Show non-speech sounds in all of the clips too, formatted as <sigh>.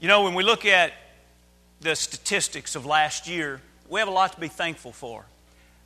You know, when we look at the statistics of last year, we have a lot to be thankful for.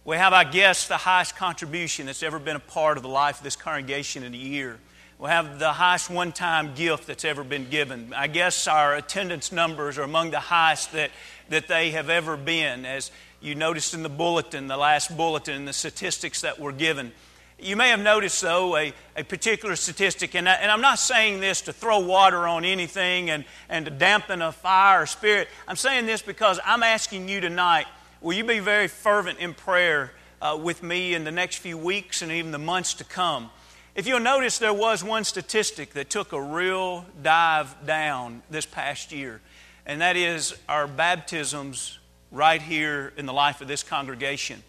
We have, I guess, the highest contribution that's ever been a part of the life of this congregation in a year. We have the highest one time gift that's ever been given. I guess our attendance numbers are among the highest that, that they have ever been. As you noticed in the bulletin, the last bulletin, the statistics that were given. You may have noticed, though, a, a particular statistic, and, I, and I'm not saying this to throw water on anything and, and to dampen a fire or spirit. I'm saying this because I'm asking you tonight will you be very fervent in prayer uh, with me in the next few weeks and even the months to come? If you'll notice, there was one statistic that took a real dive down this past year, and that is our baptisms right here in the life of this congregation.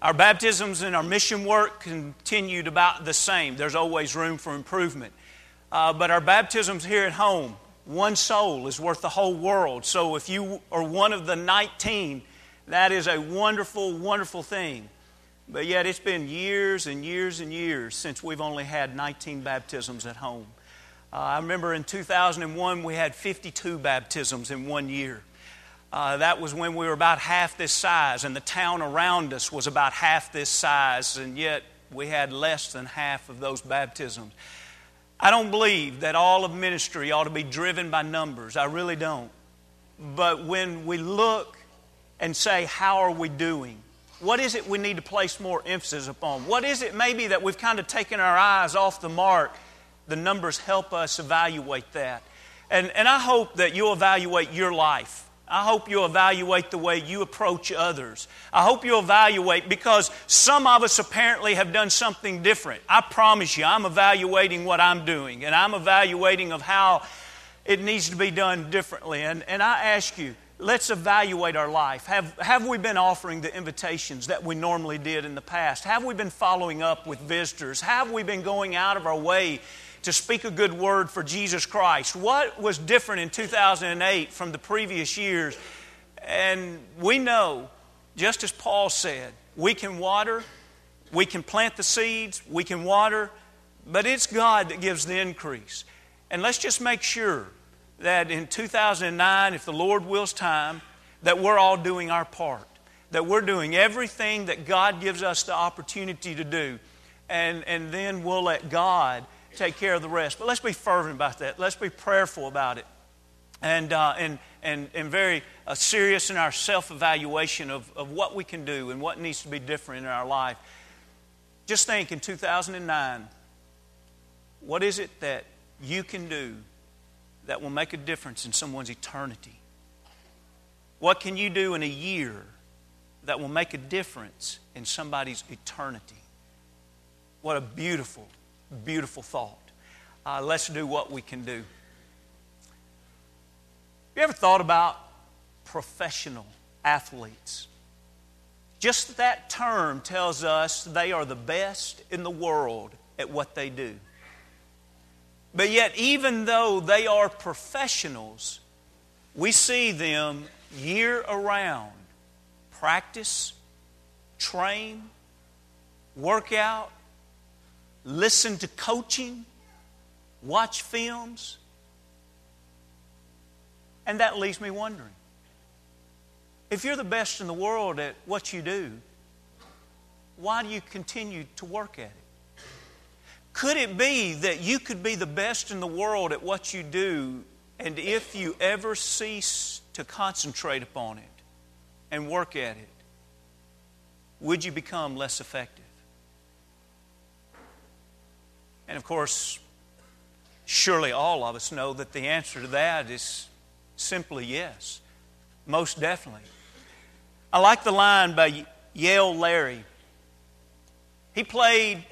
Our baptisms and our mission work continued about the same. There's always room for improvement. Uh, but our baptisms here at home, one soul is worth the whole world. So if you are one of the 19, that is a wonderful, wonderful thing. But yet it's been years and years and years since we've only had 19 baptisms at home. Uh, I remember in 2001 we had 52 baptisms in one year. Uh, that was when we were about half this size, and the town around us was about half this size, and yet we had less than half of those baptisms. I don't believe that all of ministry ought to be driven by numbers. I really don't. But when we look and say, How are we doing? What is it we need to place more emphasis upon? What is it maybe that we've kind of taken our eyes off the mark? The numbers help us evaluate that. And, and I hope that you'll evaluate your life I hope you evaluate the way you approach others. I hope you evaluate because some of us apparently have done something different. I promise you, I'm evaluating what I'm doing and I'm evaluating of how it needs to be done differently. And, and I ask you, let's evaluate our life. Have, have we been offering the invitations that we normally did in the past? Have we been following up with visitors? Have we been going out of our way to speak a good word for Jesus Christ. What was different in 2008 from the previous years? And we know, just as Paul said, we can water, we can plant the seeds, we can water, but it's God that gives the increase. And let's just make sure that in 2009, if the Lord wills time, that we're all doing our part, that we're doing everything that God gives us the opportunity to do. And, and then we'll let God take care of the rest. But let's be fervent about that. Let's be prayerful about it. And, uh, and, and, and very uh, serious in our self evaluation of, of what we can do and what needs to be different in our life. Just think in 2009, what is it that you can do that will make a difference in someone's eternity? What can you do in a year that will make a difference in somebody's eternity? What a beautiful, beautiful thought. Uh, let's do what we can do. You ever thought about professional athletes? Just that term tells us they are the best in the world at what they do. But yet, even though they are professionals, we see them year around practice, train, work out, listen to coaching, watch films. And that leaves me wondering if you're the best in the world at what you do, why do you continue to work at it? Could it be that you could be the best in the world at what you do, and if you ever cease to concentrate upon it and work at it, would you become less effective? And of course, surely all of us know that the answer to that is simply yes. Most definitely. I like the line by Yale Lary. He played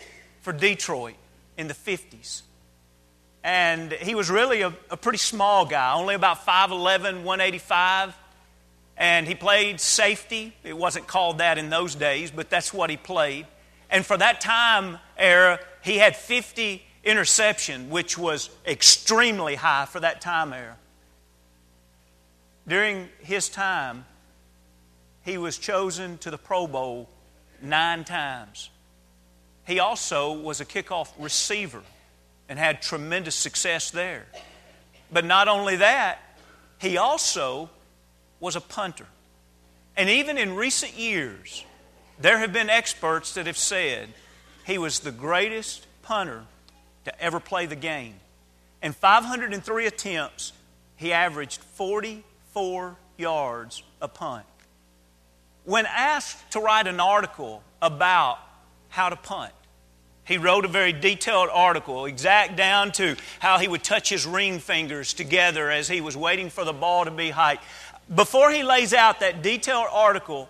for Detroit in the 50s. And he was really a, a pretty small guy, only about 5'11, 185. And he played safety. It wasn't called that in those days, but that's what he played. And for that time era, he had 50 interception, which was extremely high for that time era. During his time, he was chosen to the Pro Bowl nine times. He also was a kickoff receiver and had tremendous success there. But not only that, he also was a punter. And even in recent years, there have been experts that have said he was the greatest punter to ever play the game. In 503 attempts, he averaged 44 yards a punt. When asked to write an article about how to punt, he wrote a very detailed article, exact down to how he would touch his ring fingers together as he was waiting for the ball to be hiked. Before he lays out that detailed article,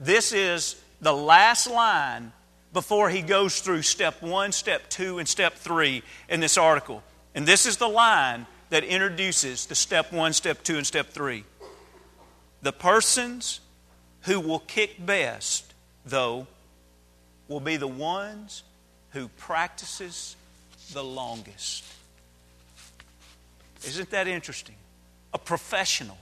this is the last line before he goes through step one, step two, and step three in this article. And this is the line that introduces the step one, step two, and step three. The persons who will kick best, though, will be the ones who practices the longest. Isn't that interesting? A professional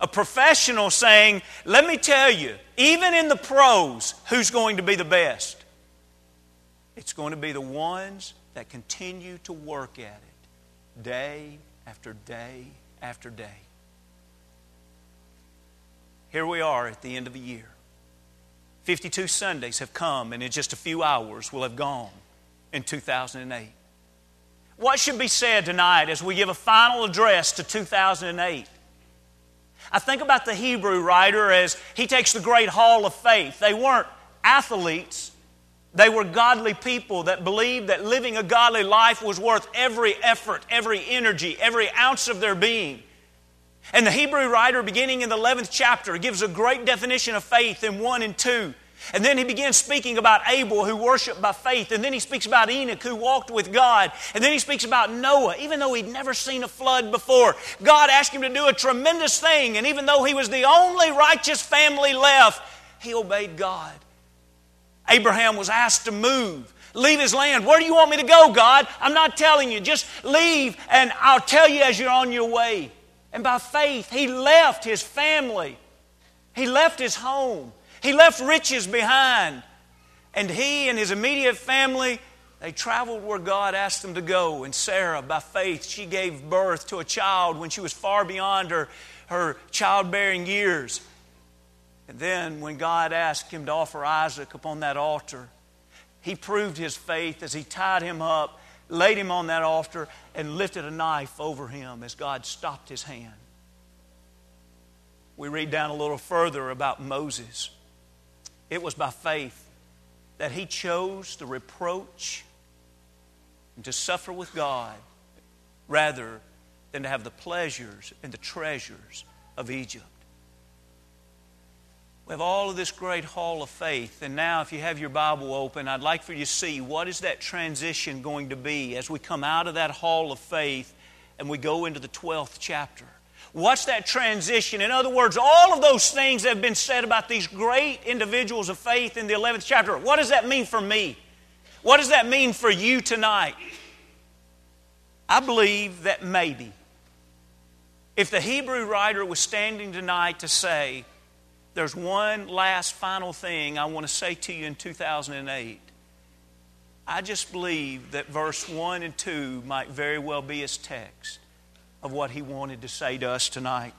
a professional saying, Let me tell you, even in the pros, who's going to be the best? It's going to be the ones that continue to work at it day after day after day. Here we are at the end of the year. 52 Sundays have come, and in just a few hours will have gone in 2008. What should be said tonight as we give a final address to 2008? I think about the Hebrew writer as he takes the great hall of faith. They weren't athletes, they were godly people that believed that living a godly life was worth every effort, every energy, every ounce of their being. And the Hebrew writer, beginning in the 11th chapter, gives a great definition of faith in 1 and 2. And then he begins speaking about Abel who worshiped by faith. And then he speaks about Enoch who walked with God. And then he speaks about Noah, even though he'd never seen a flood before. God asked him to do a tremendous thing. And even though he was the only righteous family left, he obeyed God. Abraham was asked to move. Leave his land. Where do you want me to go, God? I'm not telling you. Just leave, and I'll tell you as you're on your way. And by faith, he left his family, he left his home. He left riches behind. And he and his immediate family, they traveled where God asked them to go. And Sarah, by faith, she gave birth to a child when she was far beyond her, her childbearing years. And then, when God asked him to offer Isaac upon that altar, he proved his faith as he tied him up, laid him on that altar, and lifted a knife over him as God stopped his hand. We read down a little further about Moses. It was by faith that he chose the reproach and to suffer with God rather than to have the pleasures and the treasures of Egypt. We have all of this great hall of faith. And now, if you have your Bible open, I'd like for you to see what is that transition going to be as we come out of that hall of faith and we go into the 12th chapter. What's that transition? In other words, all of those things that have been said about these great individuals of faith in the 11th chapter, what does that mean for me? What does that mean for you tonight? I believe that maybe if the Hebrew writer was standing tonight to say, there's one last final thing I want to say to you in 2008, I just believe that verse 1 and 2 might very well be his text of what he wanted to say to us tonight.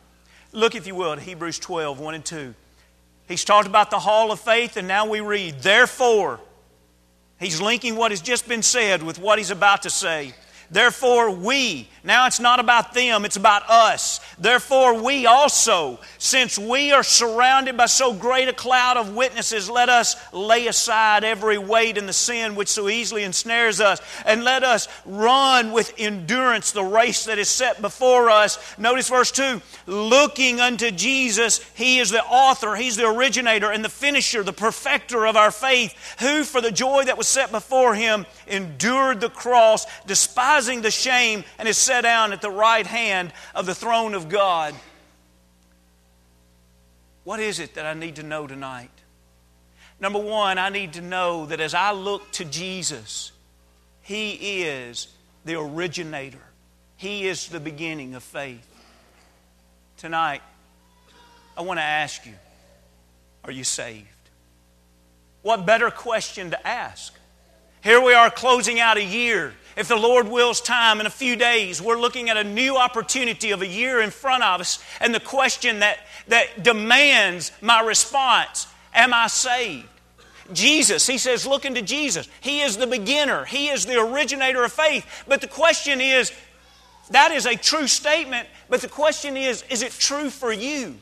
Look, if you will, at Hebrews 12, 1 and 2. He's talked about the hall of faith, and now we read, Therefore, he's linking what has just been said with what he's about to say. Therefore, we, now it's not about them, it's about us. Therefore, we also, since we are surrounded by so great a cloud of witnesses, let us lay aside every weight and the sin which so easily ensnares us, and let us run with endurance the race that is set before us. Notice verse 2 looking unto Jesus, He is the author, He's the originator and the finisher, the perfecter of our faith, who for the joy that was set before Him endured the cross, despised despising the shame, and is set down at the right hand of the throne of God. What is it that I need to know tonight? Number one, I need to know that as I look to Jesus, He is the originator, He is the beginning of faith. Tonight, I want to ask you are you saved? What better question to ask? Here we are closing out a year. If the Lord wills time in a few days, we're looking at a new opportunity of a year in front of us. And the question that, that demands my response Am I saved? Jesus, he says, look into Jesus. He is the beginner, He is the originator of faith. But the question is, that is a true statement, but the question is, is it true for you?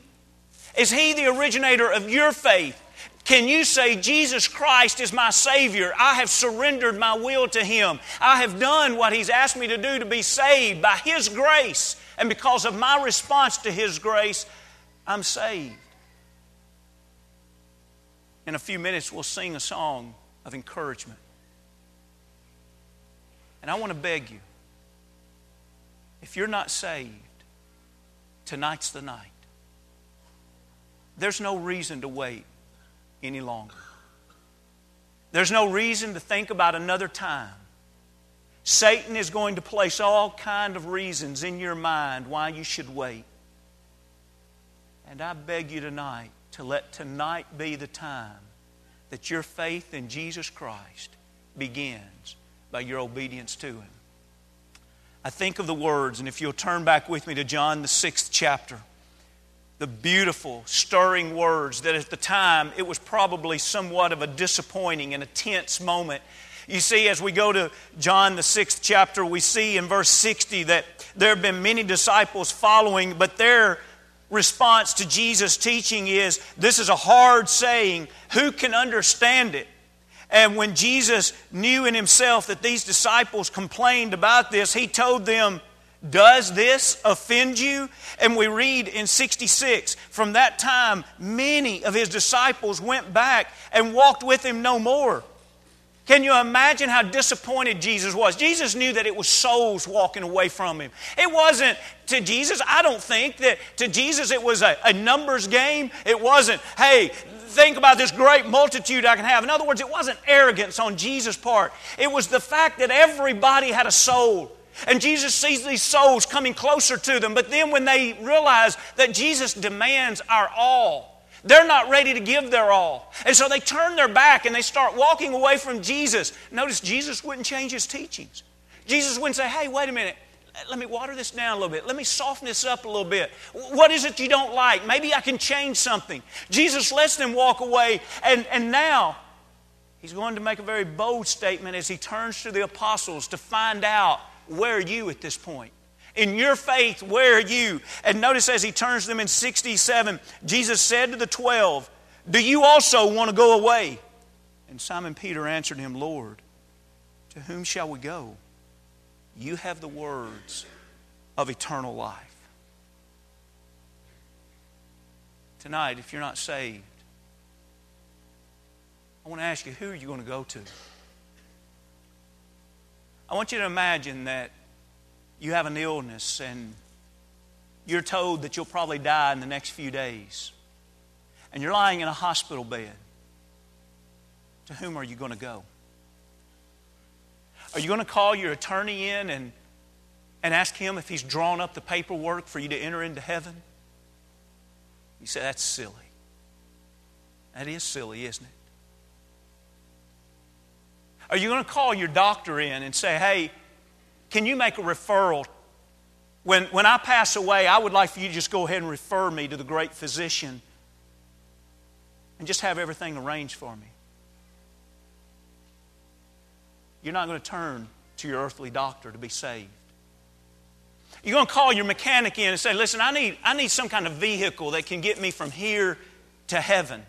Is He the originator of your faith? Can you say, Jesus Christ is my Savior? I have surrendered my will to Him. I have done what He's asked me to do to be saved by His grace. And because of my response to His grace, I'm saved. In a few minutes, we'll sing a song of encouragement. And I want to beg you if you're not saved, tonight's the night. There's no reason to wait any longer. There's no reason to think about another time. Satan is going to place all kind of reasons in your mind why you should wait. And I beg you tonight to let tonight be the time that your faith in Jesus Christ begins by your obedience to Him. I think of the words, and if you'll turn back with me to John, the sixth chapter the beautiful, stirring words that at the time it was probably somewhat of a disappointing and a tense moment. You see, as we go to John, the sixth chapter, we see in verse 60 that there have been many disciples following, but their response to Jesus' teaching is this is a hard saying. Who can understand it? And when Jesus knew in himself that these disciples complained about this, he told them, does this offend you? And we read in 66 from that time, many of his disciples went back and walked with him no more. Can you imagine how disappointed Jesus was? Jesus knew that it was souls walking away from him. It wasn't to Jesus, I don't think that to Jesus it was a, a numbers game. It wasn't, hey, think about this great multitude I can have. In other words, it wasn't arrogance on Jesus' part. It was the fact that everybody had a soul. And Jesus sees these souls coming closer to them. But then when they realize that Jesus demands our all, they're not ready to give their all. And so they turn their back and they start walking away from Jesus. Notice Jesus wouldn't change his teachings. Jesus wouldn't say, hey, wait a minute. Let me water this down a little bit. Let me soften this up a little bit. What is it you don't like? Maybe I can change something. Jesus lets them walk away, and, and now he's going to make a very bold statement as he turns to the apostles to find out where are you at this point? In your faith, where are you? And notice as he turns them in 67, Jesus said to the twelve, Do you also want to go away? And Simon Peter answered him, Lord, to whom shall we go? You have the words of eternal life. Tonight, if you're not saved, I want to ask you, who are you going to go to? I want you to imagine that you have an illness and you're told that you'll probably die in the next few days. And you're lying in a hospital bed. To whom are you going to go? Are you going to call your attorney in and, and ask him if he's drawn up the paperwork for you to enter into heaven? You say, that's silly. That is silly, isn't it? Are you going to call your doctor in and say, hey, can you make a referral? When, when I pass away, I would like for you to just go ahead and refer me to the great physician and just have everything arranged for me. You're not going to turn to your earthly doctor to be saved. You're going to call your mechanic in and say, Listen, I need, I need some kind of vehicle that can get me from here to heaven.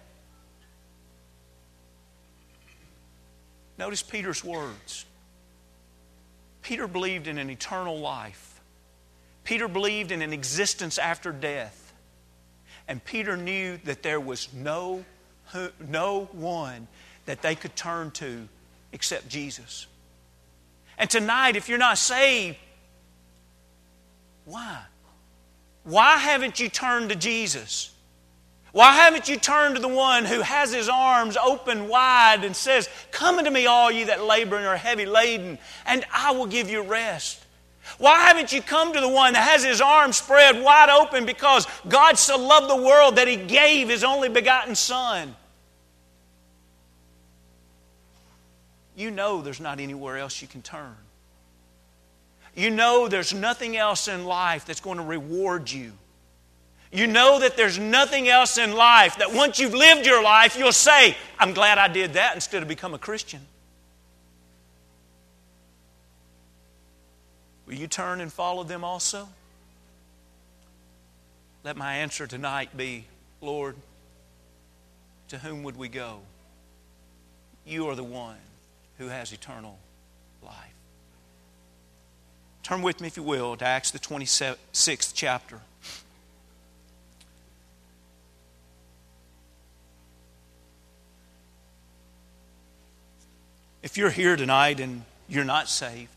Notice Peter's words. Peter believed in an eternal life. Peter believed in an existence after death. And Peter knew that there was no, no one that they could turn to except Jesus. And tonight, if you're not saved, why? Why haven't you turned to Jesus? Why haven't you turned to the one who has his arms open wide and says, Come unto me, all you that labor and are heavy laden, and I will give you rest? Why haven't you come to the one that has his arms spread wide open because God so loved the world that he gave his only begotten Son? you know there's not anywhere else you can turn. You know there's nothing else in life that's going to reward you. You know that there's nothing else in life that once you've lived your life, you'll say, I'm glad I did that instead of become a Christian. Will you turn and follow them also? Let my answer tonight be Lord, to whom would we go? You are the one who has eternal life. Turn with me, if you will, to Acts the 26th chapter. If you're here tonight and you're not saved,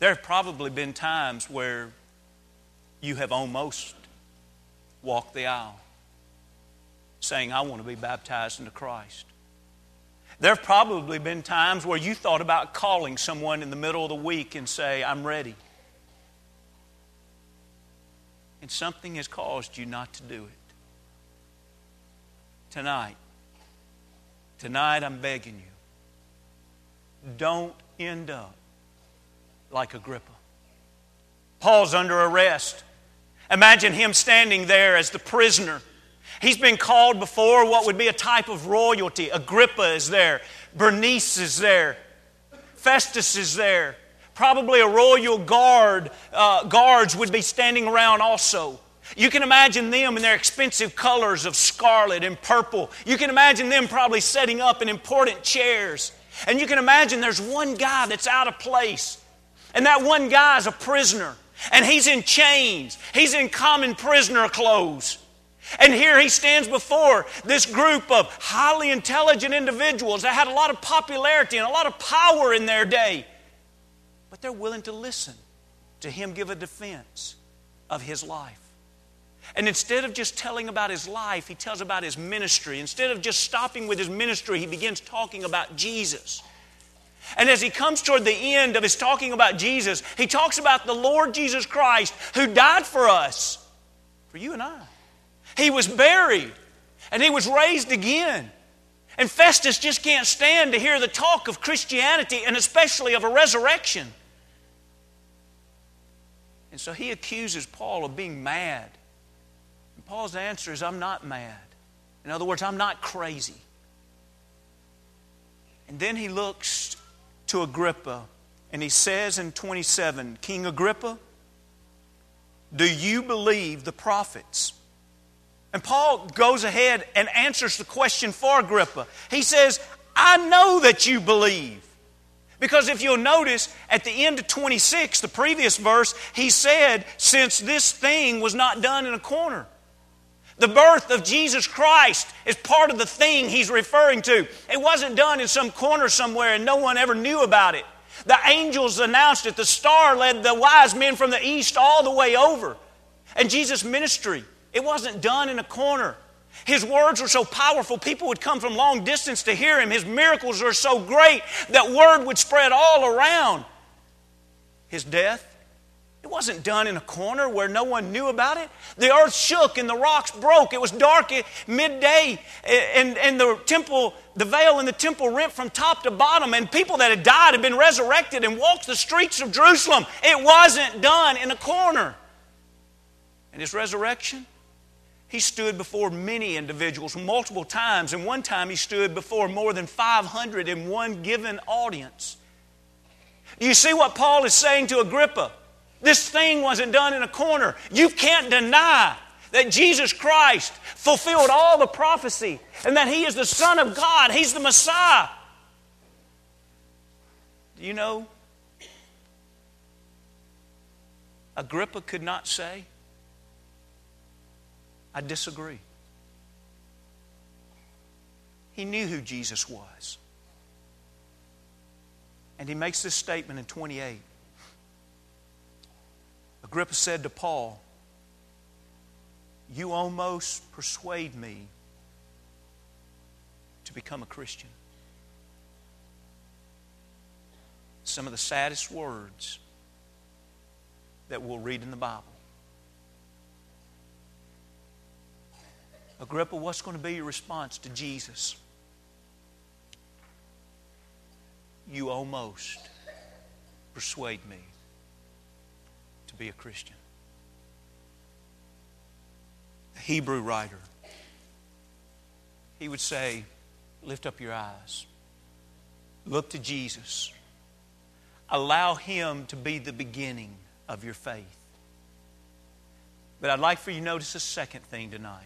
there have probably been times where you have almost walked the aisle saying, I want to be baptized into Christ. There have probably been times where you thought about calling someone in the middle of the week and say, I'm ready. And something has caused you not to do it. Tonight, tonight I'm begging you, don't end up like Agrippa. Paul's under arrest. Imagine him standing there as the prisoner. He's been called before what would be a type of royalty. Agrippa is there, Bernice is there, Festus is there. Probably a royal guard, uh, guards would be standing around also. You can imagine them in their expensive colors of scarlet and purple. You can imagine them probably setting up in important chairs. And you can imagine there's one guy that's out of place. And that one guy is a prisoner. And he's in chains. He's in common prisoner clothes. And here he stands before this group of highly intelligent individuals that had a lot of popularity and a lot of power in their day. But they're willing to listen to him give a defense of his life. And instead of just telling about his life, he tells about his ministry. Instead of just stopping with his ministry, he begins talking about Jesus. And as he comes toward the end of his talking about Jesus, he talks about the Lord Jesus Christ who died for us, for you and I. He was buried and he was raised again. And Festus just can't stand to hear the talk of Christianity and especially of a resurrection. And so he accuses Paul of being mad. Paul's answer is, I'm not mad. In other words, I'm not crazy. And then he looks to Agrippa, and he says in 27 King Agrippa, do you believe the prophets? And Paul goes ahead and answers the question for Agrippa. He says, I know that you believe. Because if you'll notice, at the end of 26, the previous verse, he said, Since this thing was not done in a corner. The birth of Jesus Christ is part of the thing he's referring to. It wasn't done in some corner somewhere and no one ever knew about it. The angels announced it. The star led the wise men from the east all the way over. And Jesus' ministry, it wasn't done in a corner. His words were so powerful, people would come from long distance to hear him. His miracles were so great that word would spread all around. His death, it wasn't done in a corner where no one knew about it. The earth shook and the rocks broke. It was dark at midday, and, and the temple, the veil in the temple rent from top to bottom, and people that had died had been resurrected and walked the streets of Jerusalem. It wasn't done in a corner. And his resurrection, he stood before many individuals multiple times, and one time he stood before more than 500 in one given audience. You see what Paul is saying to Agrippa? This thing wasn't done in a corner. You can't deny that Jesus Christ fulfilled all the prophecy and that He is the Son of God, He's the Messiah. Do you know? Agrippa could not say, I disagree. He knew who Jesus was. And he makes this statement in 28. Agrippa said to Paul, You almost persuade me to become a Christian. Some of the saddest words that we'll read in the Bible. Agrippa, what's going to be your response to Jesus? you almost persuade me be a Christian. The Hebrew writer, he would say, Lift up your eyes, look to Jesus, allow Him to be the beginning of your faith. But I'd like for you to notice a second thing tonight.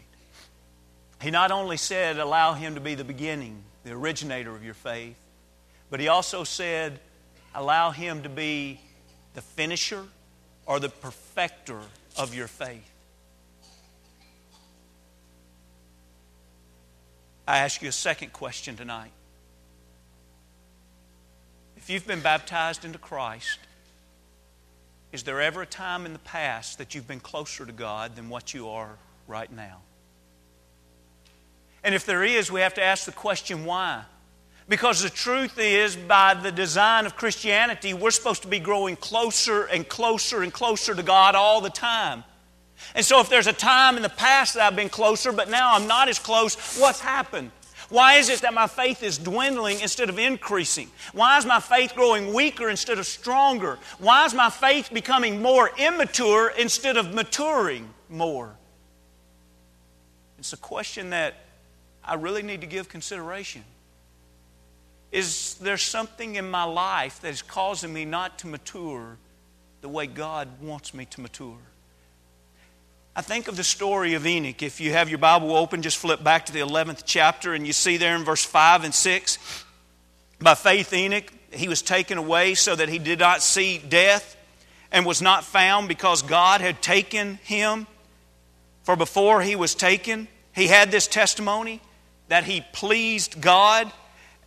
He not only said, Allow Him to be the beginning, the originator of your faith, but He also said, Allow Him to be the finisher or the perfecter of your faith. I ask you a second question tonight. If you've been baptized into Christ, is there ever a time in the past that you've been closer to God than what you are right now? And if there is, we have to ask the question why? Because the truth is, by the design of Christianity, we're supposed to be growing closer and closer and closer to God all the time. And so, if there's a time in the past that I've been closer, but now I'm not as close, what's happened? Why is it that my faith is dwindling instead of increasing? Why is my faith growing weaker instead of stronger? Why is my faith becoming more immature instead of maturing more? It's a question that I really need to give consideration. Is there something in my life that is causing me not to mature the way God wants me to mature? I think of the story of Enoch. If you have your Bible open, just flip back to the 11th chapter, and you see there in verse 5 and 6 By faith, Enoch, he was taken away so that he did not see death, and was not found because God had taken him. For before he was taken, he had this testimony that he pleased God.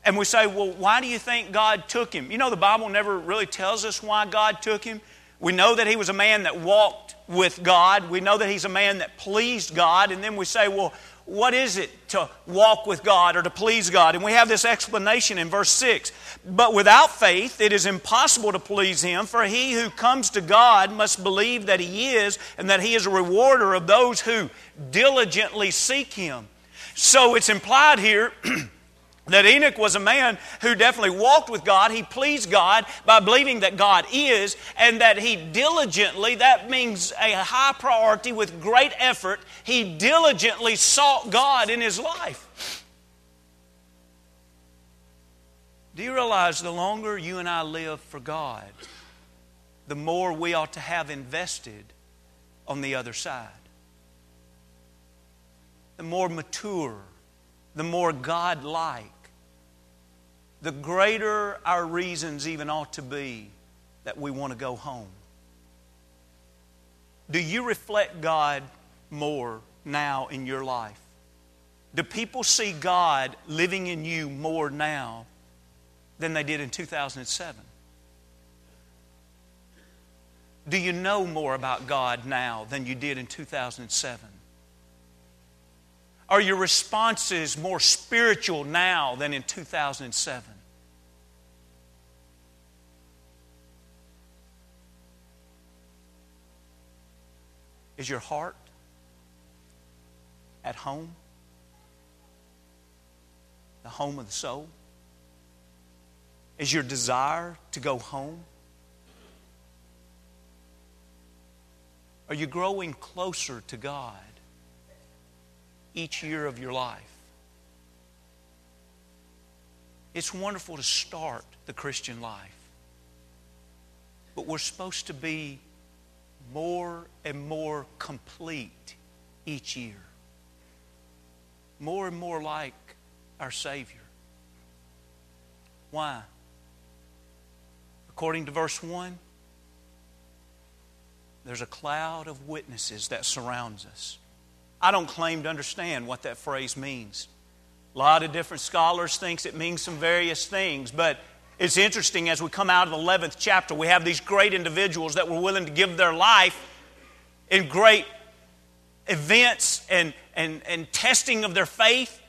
And we say, well, why do you think God took him? You know, the Bible never really tells us why God took him. We know that he was a man that walked with God. We know that he's a man that pleased God. And then we say, well, what is it to walk with God or to please God? And we have this explanation in verse 6. But without faith, it is impossible to please Him, for he who comes to God must believe that He is, and that He is a rewarder of those who diligently seek Him. So it's implied here <clears throat> that Enoch was a man who definitely walked with God. He pleased God by believing that God is, and that he diligently, that means a high priority with great effort, he diligently sought God in his life. Do you realize the longer you and I live for God, the more we ought to have invested on the other side? The more mature, the more God like the greater our reasons even ought to be that we want to go home. Do you reflect God more now in your life? Do people see God living in you more now than they did in 2007? Do you know more about God now than you did in 2007? Are your responses more spiritual now than in 2007? Is your heart at home? The home of the soul? Is your desire to go home? Are you growing closer to God each year of your life? It's wonderful to start the Christian life, but we're supposed to be more and more complete each year. More and more like our Savior. Why? According to verse 1, there's a cloud of witnesses that surrounds us. I don't claim to understand what that phrase means. A lot of different scholars thinks it means some various things, but it's interesting as we come out of the 11th chapter, we have these great individuals that were willing to give their life in great events and, and, and testing of their faith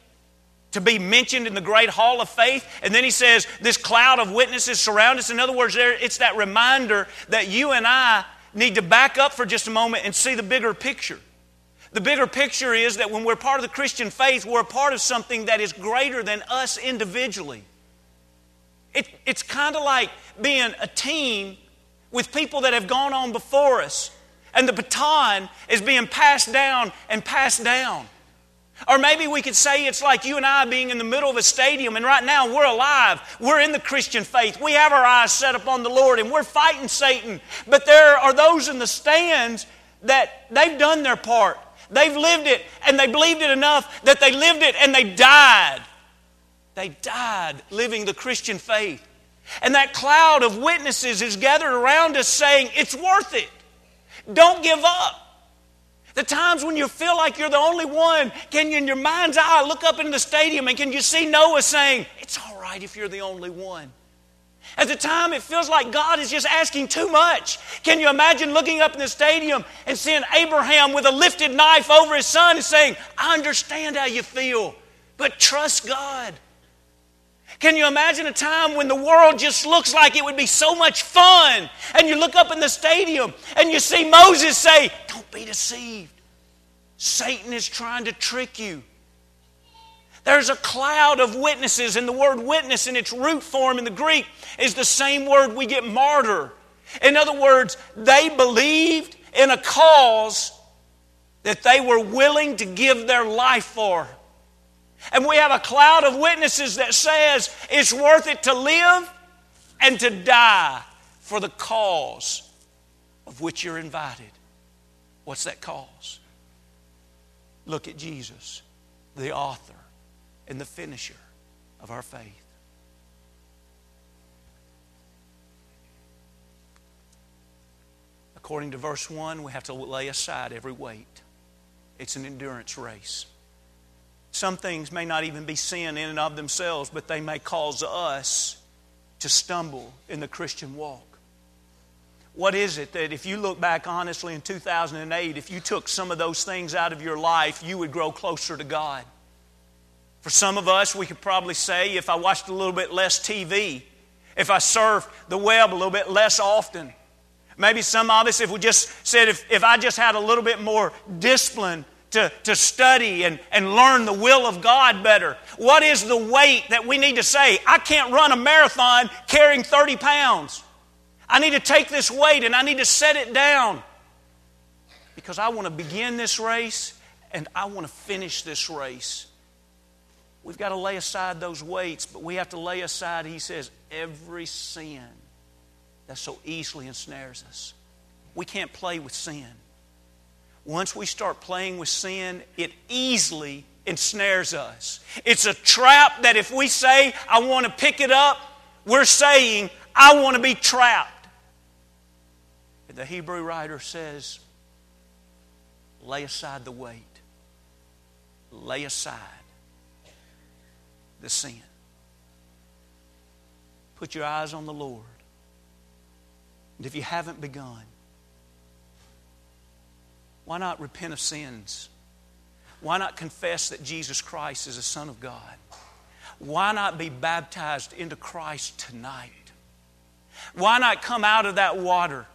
to be mentioned in the great hall of faith. And then he says, This cloud of witnesses surround us. In other words, it's that reminder that you and I need to back up for just a moment and see the bigger picture. The bigger picture is that when we're part of the Christian faith, we're a part of something that is greater than us individually. It, it's kind of like being a team with people that have gone on before us, and the baton is being passed down and passed down. Or maybe we could say it's like you and I being in the middle of a stadium, and right now we're alive. We're in the Christian faith. We have our eyes set upon the Lord, and we're fighting Satan. But there are those in the stands that they've done their part. They've lived it, and they believed it enough that they lived it and they died. They died living the Christian faith. And that cloud of witnesses is gathered around us saying, It's worth it. Don't give up. The times when you feel like you're the only one, can you, in your mind's eye, look up into the stadium and can you see Noah saying, It's all right if you're the only one? At the time, it feels like God is just asking too much. Can you imagine looking up in the stadium and seeing Abraham with a lifted knife over his son and saying, I understand how you feel, but trust God? Can you imagine a time when the world just looks like it would be so much fun? And you look up in the stadium and you see Moses say, Don't be deceived. Satan is trying to trick you. There's a cloud of witnesses, and the word witness in its root form in the Greek is the same word we get martyr. In other words, they believed in a cause that they were willing to give their life for. And we have a cloud of witnesses that says it's worth it to live and to die for the cause of which you're invited. What's that cause? Look at Jesus, the author and the finisher of our faith. According to verse 1, we have to lay aside every weight. It's an endurance race. Some things may not even be sin in and of themselves, but they may cause us to stumble in the Christian walk. What is it that if you look back honestly in 2008, if you took some of those things out of your life, you would grow closer to God? For some of us, we could probably say if I watched a little bit less TV, if I surfed the web a little bit less often, maybe some of us, if we just said, if, if I just had a little bit more discipline to, to study and, and learn the will of God better? What is the weight that we need to say? I can't run a marathon carrying 30 pounds. I need to take this weight and I need to set it down because I want to begin this race and I want to finish this race. We've got to lay aside those weights, but we have to lay aside, he says, every sin that so easily ensnares us. We can't play with sin. Once we start playing with sin, it easily ensnares us. It's a trap that if we say, I want to pick it up, we're saying, I want to be trapped. And the Hebrew writer says, lay aside the weight, lay aside the sin. Put your eyes on the Lord. And if you haven't begun, why not repent of sins? Why not confess that Jesus Christ is the Son of God? Why not be baptized into Christ tonight? Why not come out of that water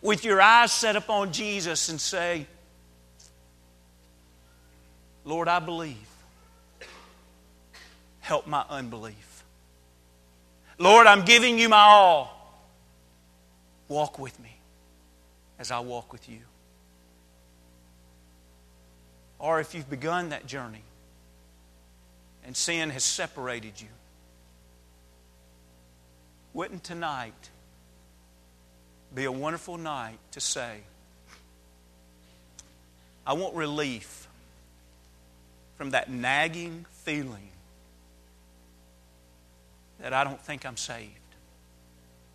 with your eyes set upon Jesus and say, Lord, I believe. Help my unbelief. Lord, I'm giving you my all. Walk with me as I walk with you or if you've begun that journey and sin has separated you, wouldn't tonight be a wonderful night to say, I want relief from that nagging feeling that I don't think I'm saved?